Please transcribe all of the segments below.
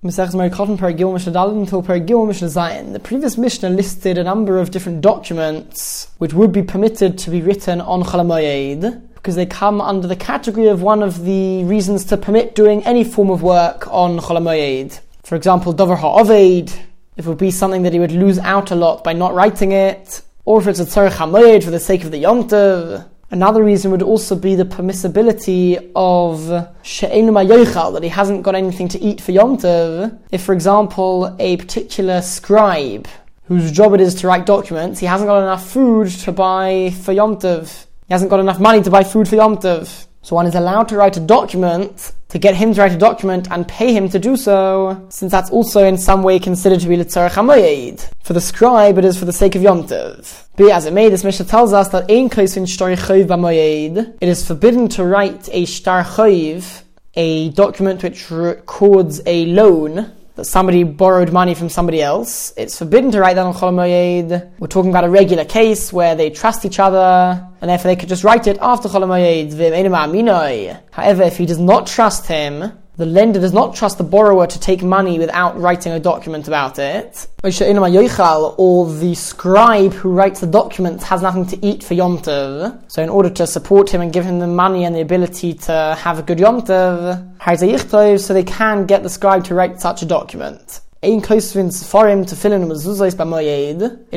The previous Mishnah listed a number of different documents which would be permitted to be written on Cholamoyed because they come under the category of one of the reasons to permit doing any form of work on Cholamoyed. For example, Dover Ha'oved, if it would be something that he would lose out a lot by not writing it, or if it's a Tzarech HaMoyed for the sake of the Yomtov. Another reason would also be the permissibility of Yochal, that he hasn't got anything to eat for Yomtov. If, for example, a particular scribe whose job it is to write documents, he hasn't got enough food to buy for Yomtov. He hasn't got enough money to buy food for Yom Tov. So one is allowed to write a document to get him to write a document and pay him to do so, since that's also in some way considered to be Litzarech HaMoyed. For the scribe, it is for the sake of Yom Tov. Be as it may, this Mishnah tells us that ein in shtar choiv b'moyed, it is forbidden to write a shtar a document which records a loan, that somebody borrowed money from somebody else. It's forbidden to write that on Chol. We're talking about a regular case where they trust each other, and therefore they could just write it after Chol. However, if he does not trust him, the lender does not trust the borrower to take money without writing a document about it. Or the scribe who writes the document has nothing to eat for Yom Tov. So in order to support him and give him the money and the ability to have a good Yom Tov, so they can get the scribe to write such a document. It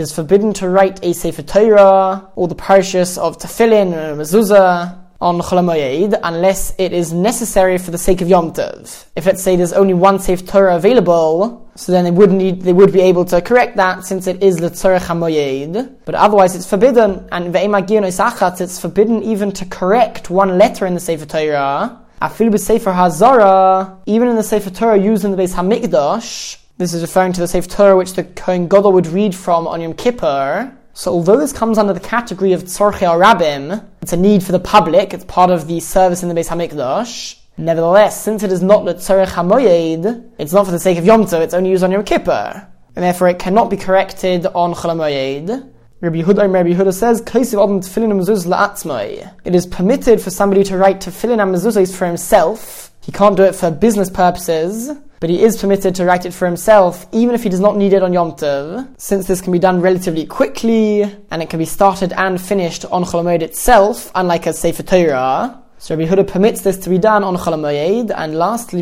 is forbidden to write a Sefer Torah or the parashas of Tefillin and Mezuzah on Cholamoyed unless it is necessary for the sake of Yom Tov. If let's say there's only one Sefer Torah available, so then they would need, they would be able to correct that since it is the Tzorech HaMoyed. But otherwise it's forbidden, and Ve'emagiyon it's forbidden even to correct one letter in the Sefer Torah. Afil b'Sefer HaAzara, even in the Sefer Torah used in the Beis Hamikdash, this is referring to the Sefer Torah which the Kohen Gadol would read from on Yom Kippur, so although this comes under the category of tzorchei arabim, it's a need for the public, it's part of the service in the Beis Hamikdash. Nevertheless, since it is not the tzorech hamoyed, it's not for the sake of Yom Tov, it's only used on Yom Kippur. And therefore it cannot be corrected on Chol HaMoyed. Rabbi Yehuda, Rabbi Yehuda says, It is permitted for somebody to write tefillin and mezuzahs for himself. He can't do it for business purposes but he is permitted to write it for himself, even if he does not need it on Yom Tov, since this can be done relatively quickly, and it can be started and finished on Chol itself, unlike a Sefer Torah. So Rabbi Huda permits this to be done on Chol and lastly,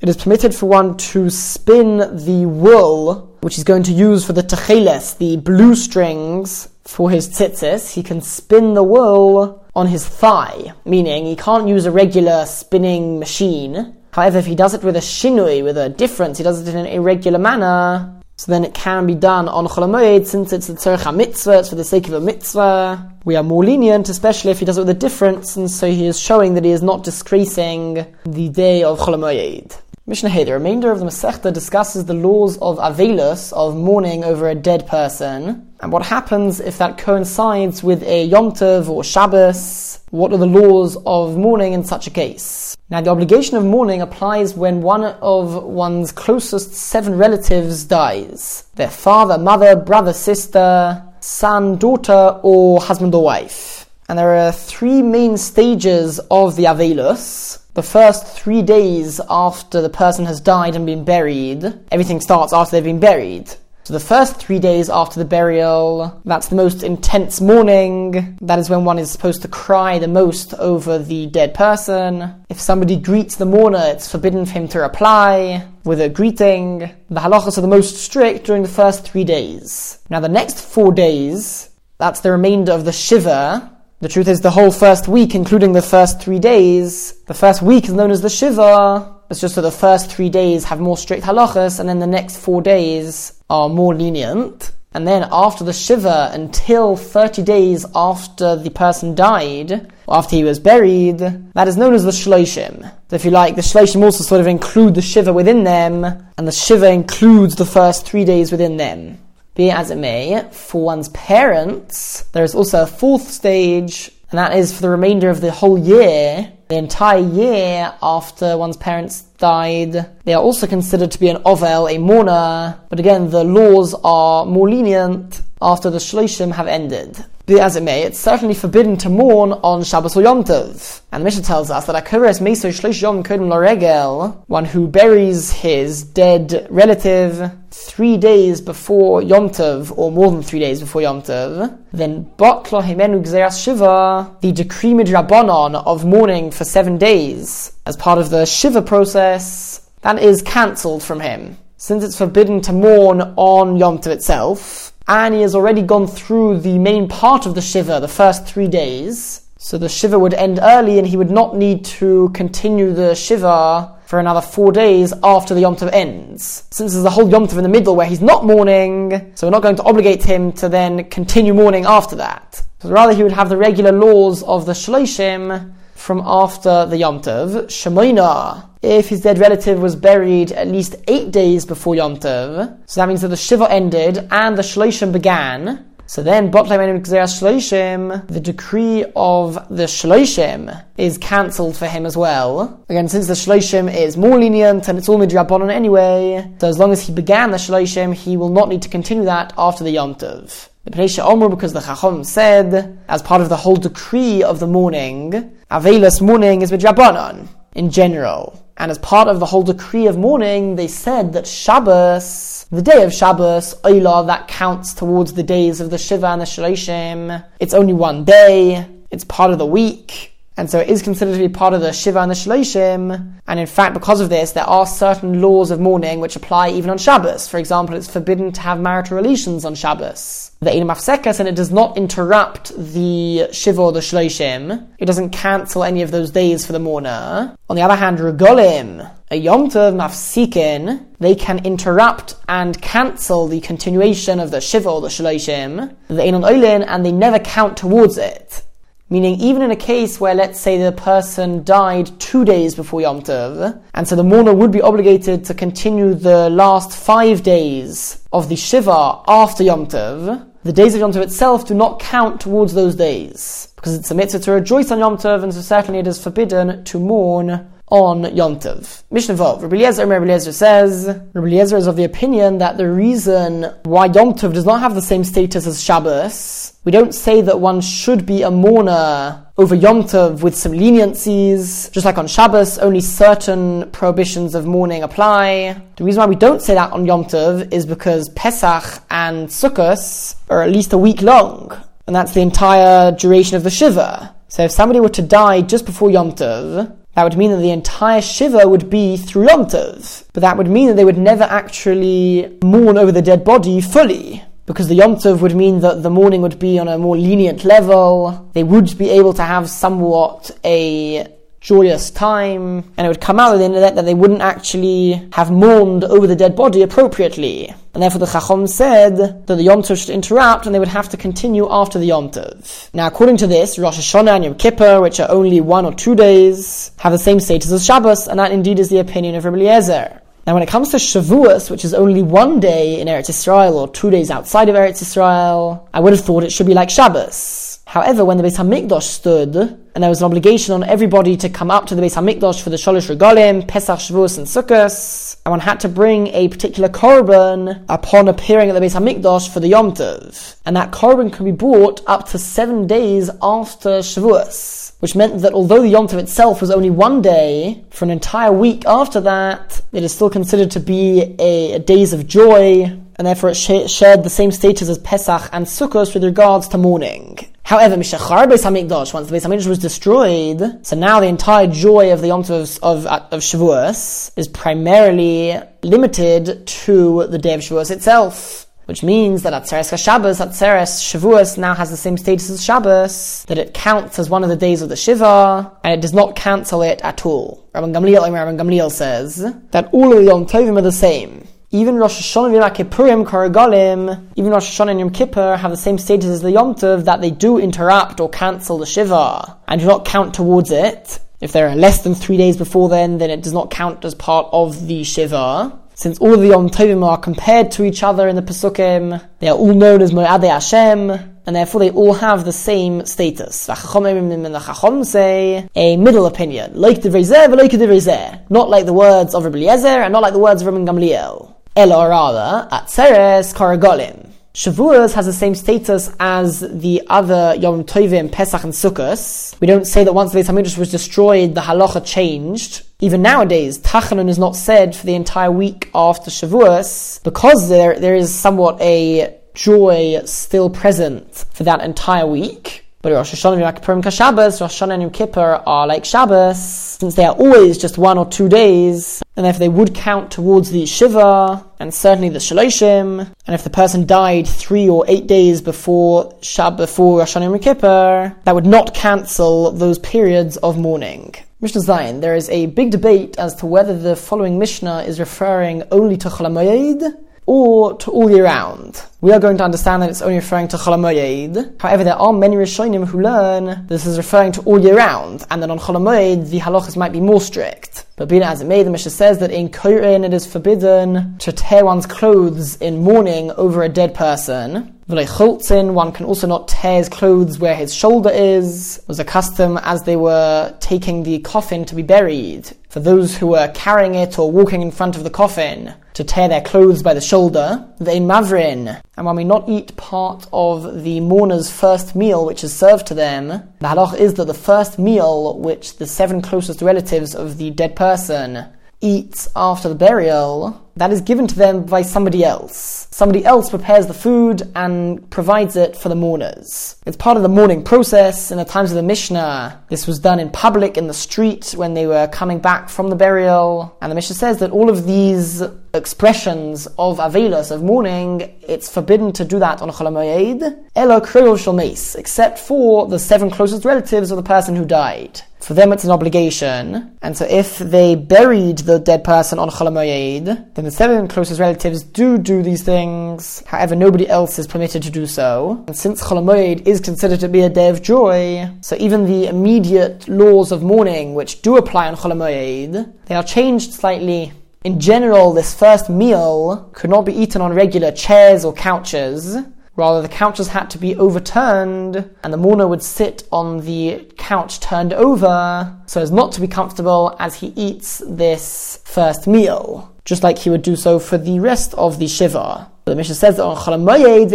it is permitted for one to spin the wool, which he's going to use for the techeles, the blue strings for his tzitzis. He can spin the wool on his thigh, meaning he can't use a regular spinning machine. However, if he does it with a shinui, with a difference, he does it in an irregular manner, so then it can be done on Cholamoid, since it's the tzercha mitzvah, it's for the sake of a mitzvah. We are more lenient, especially if he does it with a difference, and so he is showing that he is not disgracing the day of Cholamoid. Mishnah Hey, the remainder of the Masechta discusses the laws of Avelus, of mourning over a dead person, and what happens if that coincides with a Yom Tov or Shabbos. What are the laws of mourning in such a case? Now, the obligation of mourning applies when one of one's closest seven relatives dies their father, mother, brother, sister, son, daughter, or husband or wife. And there are three main stages of the Avelus the first three days after the person has died and been buried, everything starts after they've been buried. So the first three days after the burial, that's the most intense mourning. That is when one is supposed to cry the most over the dead person. If somebody greets the mourner, it's forbidden for him to reply with a greeting. The halachas are the most strict during the first three days. Now the next four days, that's the remainder of the shiva, the truth is, the whole first week, including the first three days, the first week is known as the Shiva. It's just that the first three days have more strict halachas, and then the next four days are more lenient. And then after the Shiva, until 30 days after the person died, or after he was buried, that is known as the Shloshim. So if you like, the Shloshim also sort of include the Shiva within them, and the Shiva includes the first three days within them. Be as it may, for one's parents, there is also a fourth stage, and that is for the remainder of the whole year, the entire year after one's parents died. They are also considered to be an ovel, a mourner, but again, the laws are more lenient. After the Shloshim have ended. Be as it may, it's certainly forbidden to mourn on Shabbos or Yom Tov. And the Mishnah tells us that Akuras Meso Shlosh Yom Kodim Loregel, one who buries his dead relative three days before Yom Tov, or more than three days before Yom Tov, then Botlo Himenu Gzeras Shiva, the decree midrabanon of mourning for seven days, as part of the Shiva process, that is cancelled from him. Since it's forbidden to mourn on Yom Tov itself, and he has already gone through the main part of the Shiva, the first three days. So the Shiva would end early and he would not need to continue the Shiva for another four days after the Yom Tov ends. Since there's a whole Yom Tov in the middle where he's not mourning, so we're not going to obligate him to then continue mourning after that. So rather he would have the regular laws of the Shloshim from after the Yom Tov. Shemoina, if his dead relative was buried at least eight days before Yom Tov, so that means that the Shiva ended and the Shloshim began. So then, the decree of the Shloshim is cancelled for him as well. Again, since the Shloshim is more lenient and it's all midrabanon anyway, so as long as he began the Shloshim, he will not need to continue that after the Yom Tov. The Omer, because the Chacham said, as part of the whole decree of the mourning, Avelis mourning is midrabanon in general. And as part of the whole decree of mourning, they said that Shabbos, the day of Shabbos, Oila, that counts towards the days of the Shiva and the Shloshim. It's only one day. It's part of the week. And so it is considered to be part of the Shiva and the Shloshim. And in fact, because of this, there are certain laws of mourning which apply even on Shabbos. For example, it's forbidden to have marital relations on Shabbos the Ein Mafsekas, and it does not interrupt the Shiva or the Shloshim. It doesn't cancel any of those days for the mourner. On the other hand, Regolim, a Yom Tov Mafsikin, they can interrupt and cancel the continuation of the Shiva or the Shloshim, the Ein Oilin, and they never count towards it. Meaning, even in a case where, let's say, the person died two days before Yom Tov, and so the mourner would be obligated to continue the last five days of the Shiva after Yom Tov, the days of Yom Tov itself do not count towards those days, because it's a mitzvah to rejoice on Yom Tov, and so certainly it is forbidden to mourn on Yom Tov. Mishnah Vov, Rabbi Eliezer, Rabbi Eliezer says, Rabbi Eliezer is of the opinion that the reason why Yom Tov does not have the same status as Shabbos, we don't say that one should be a mourner over Yom Tov with some leniencies, just like on Shabbos, only certain prohibitions of mourning apply. The reason why we don't say that on Yom Tov is because Pesach and Sukkot are at least a week long, and that's the entire duration of the Shiva. So if somebody were to die just before Yom Tov, that would mean that the entire Shiva would be through Yom Tov. But that would mean that they would never actually mourn over the dead body fully. Because the Yom Tov would mean that the mourning would be on a more lenient level. They would be able to have somewhat a joyous time, and it would come out at the end of that that they wouldn't actually have mourned over the dead body appropriately. And therefore the Chacham said that the Yom Tov should interrupt and they would have to continue after the Yom Tov. Now according to this, Rosh Hashanah and Yom Kippur, which are only one or two days, have the same status as Shabbos, and that indeed is the opinion of Rabbi Eliezer. Now, when it comes to Shavuos, which is only one day in Eretz Israel or two days outside of Eretz Israel, I would have thought it should be like Shabbos. However, when the Beis Hamikdash stood, and there was an obligation on everybody to come up to the Beis Hamikdash for the Shalosh Regalim, Pesach, Shavuos, and Sukkot, and one had to bring a particular korban upon appearing at the Beis Hamikdash for the Yom Tov, and that korban can be brought up to seven days after Shavuos which meant that although the Yom Tov itself was only one day, for an entire week after that, it is still considered to be a, a days of joy, and therefore it sh- shared the same status as Pesach and Sukkot with regards to mourning. However, Mishachar Beis Hamikdash, once the Beis Hamikdash was destroyed, so now the entire joy of the Yom Tov of, of, of Shavuos is primarily limited to the day of Shavuos itself. Which means that Atzeres Shabbos, Atzeres Shavuos now has the same status as Shabbos, that it counts as one of the days of the Shiva, and it does not cancel it at all. Rabban Gamliel, Rabban Gamliel says that all of the Yom Tovim are the same. Even Rosh Hashanah, Yom Kippurim, Karagolim, even Rosh Hashanah and Yom Kippur have the same status as the Yom Tov that they do interrupt or cancel the Shiva and do not count towards it. If there are less than three days before then, then it does not count as part of the Shiva. Since all of the Yom Tovim are compared to each other in the Pesukim, they are all known as Mo'adei Hashem, and therefore they all have the same status. The say a middle opinion, like the Rezer, like the Rezer, not like the words of Rabbi Eliezer, and not like the words of Rabbi Gamliel. Elo rather, Atzeres Karagolim. Shavuos has the same status as the other Yom Tovim, Pesach and Sukkot. We don't say that once the Beis Hamikdash was destroyed, the halacha changed. Even nowadays, Tachanun is not said for the entire week after Shavuos because there, there is somewhat a joy still present for that entire week. But Rosh Hashanah, and Yom Kippurim, Rosh Hashanah and Yom Kippur are like Shabbos, since they are always just one or two days, and if they would count towards the Shiva, and certainly the Shaloshim, and if the person died three or eight days before Shab, before Rosh Hashanah Kippur, that would not cancel those periods of mourning. Mishnah Zayin, there is a big debate as to whether the following Mishnah is referring only to Cholamoyed or to all year round. We are going to understand that it's only referring to Cholamoyed. However, there are many Rishonim who learn this is referring to all year round, and that on Cholamoyed the halachas might be more strict. But being as it may, the Mishnah says that in Korin it is forbidden to tear one's clothes in mourning over a dead person. One can also not tear his clothes where his shoulder is. It was a custom as they were taking the coffin to be buried. For those who were carrying it or walking in front of the coffin, to tear their clothes by the shoulder, they mavrin. And when we not eat part of the mourner's first meal which is served to them, the halach is that the first meal which the seven closest relatives of the dead person eats after the burial, that is given to them by somebody else. Somebody else prepares the food and provides it for the mourners. It's part of the mourning process. In the times of the Mishnah, this was done in public in the street when they were coming back from the burial. And the Mishnah says that all of these expressions of Avelos, of mourning, it's forbidden to do that on Cholamoyed, Ela Kriyol except for the seven closest relatives of the person who died. For them, it's an obligation. And so if they buried the dead person on Cholamoyed, then the seven closest relatives do do these things. However, nobody else is permitted to do so. And since Cholamoyed is considered to be a day of joy, so even the immediate laws of mourning, which do apply on Cholamoyed, they are changed slightly in general, this first meal could not be eaten on regular chairs or couches. Rather, the couches had to be overturned, and the mourner would sit on the couch turned over so as not to be comfortable as he eats this first meal, just like he would do so for the rest of the Shiva. The Mishnah says that on Cholamoyed,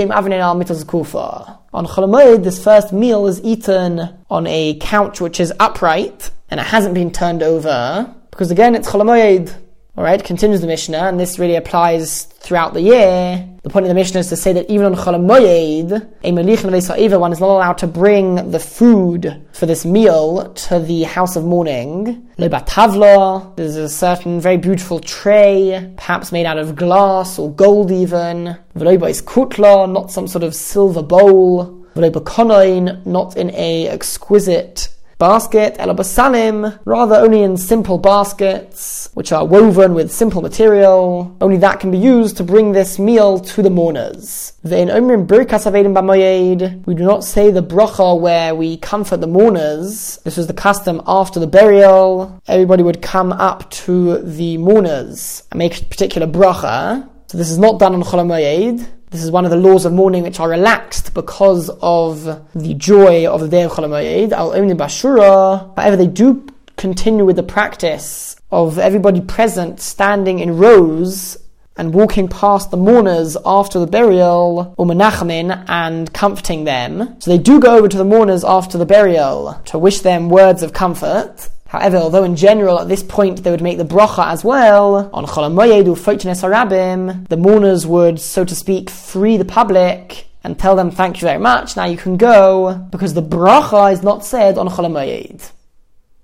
on Cholamoyed, this first meal is eaten on a couch which is upright and it hasn't been turned over because again it's Cholamoyed. Alright, continues the Mishnah, and this really applies throughout the year. The point of the Mishnah is to say that even on Chol Moyed, a Melich and one is not allowed to bring the food for this meal to the house of mourning. Lebatavla, there's a certain very beautiful tray, perhaps made out of glass or gold even. Veloba is kutla, not some sort of silver bowl. Veloba not in a exquisite basket, elabasalim, rather only in simple baskets, which are woven with simple material. Only that can be used to bring this meal to the mourners. Then omrim birkas we do not say the bracha where we comfort the mourners. This was the custom after the burial. Everybody would come up to the mourners and make a particular bracha. So this is not done on Chol this is one of the laws of mourning which are relaxed because of the joy of the day of. Al only Bashura. However, they do continue with the practice of everybody present standing in rows and walking past the mourners after the burial, umenachamin, and comforting them. So they do go over to the mourners after the burial to wish them words of comfort. However, although in general at this point they would make the bracha as well, on Cholamoyed Ufotines Arabim, the mourners would, so to speak, free the public and tell them thank you very much, now you can go, because the bracha is not said on Cholamoyed.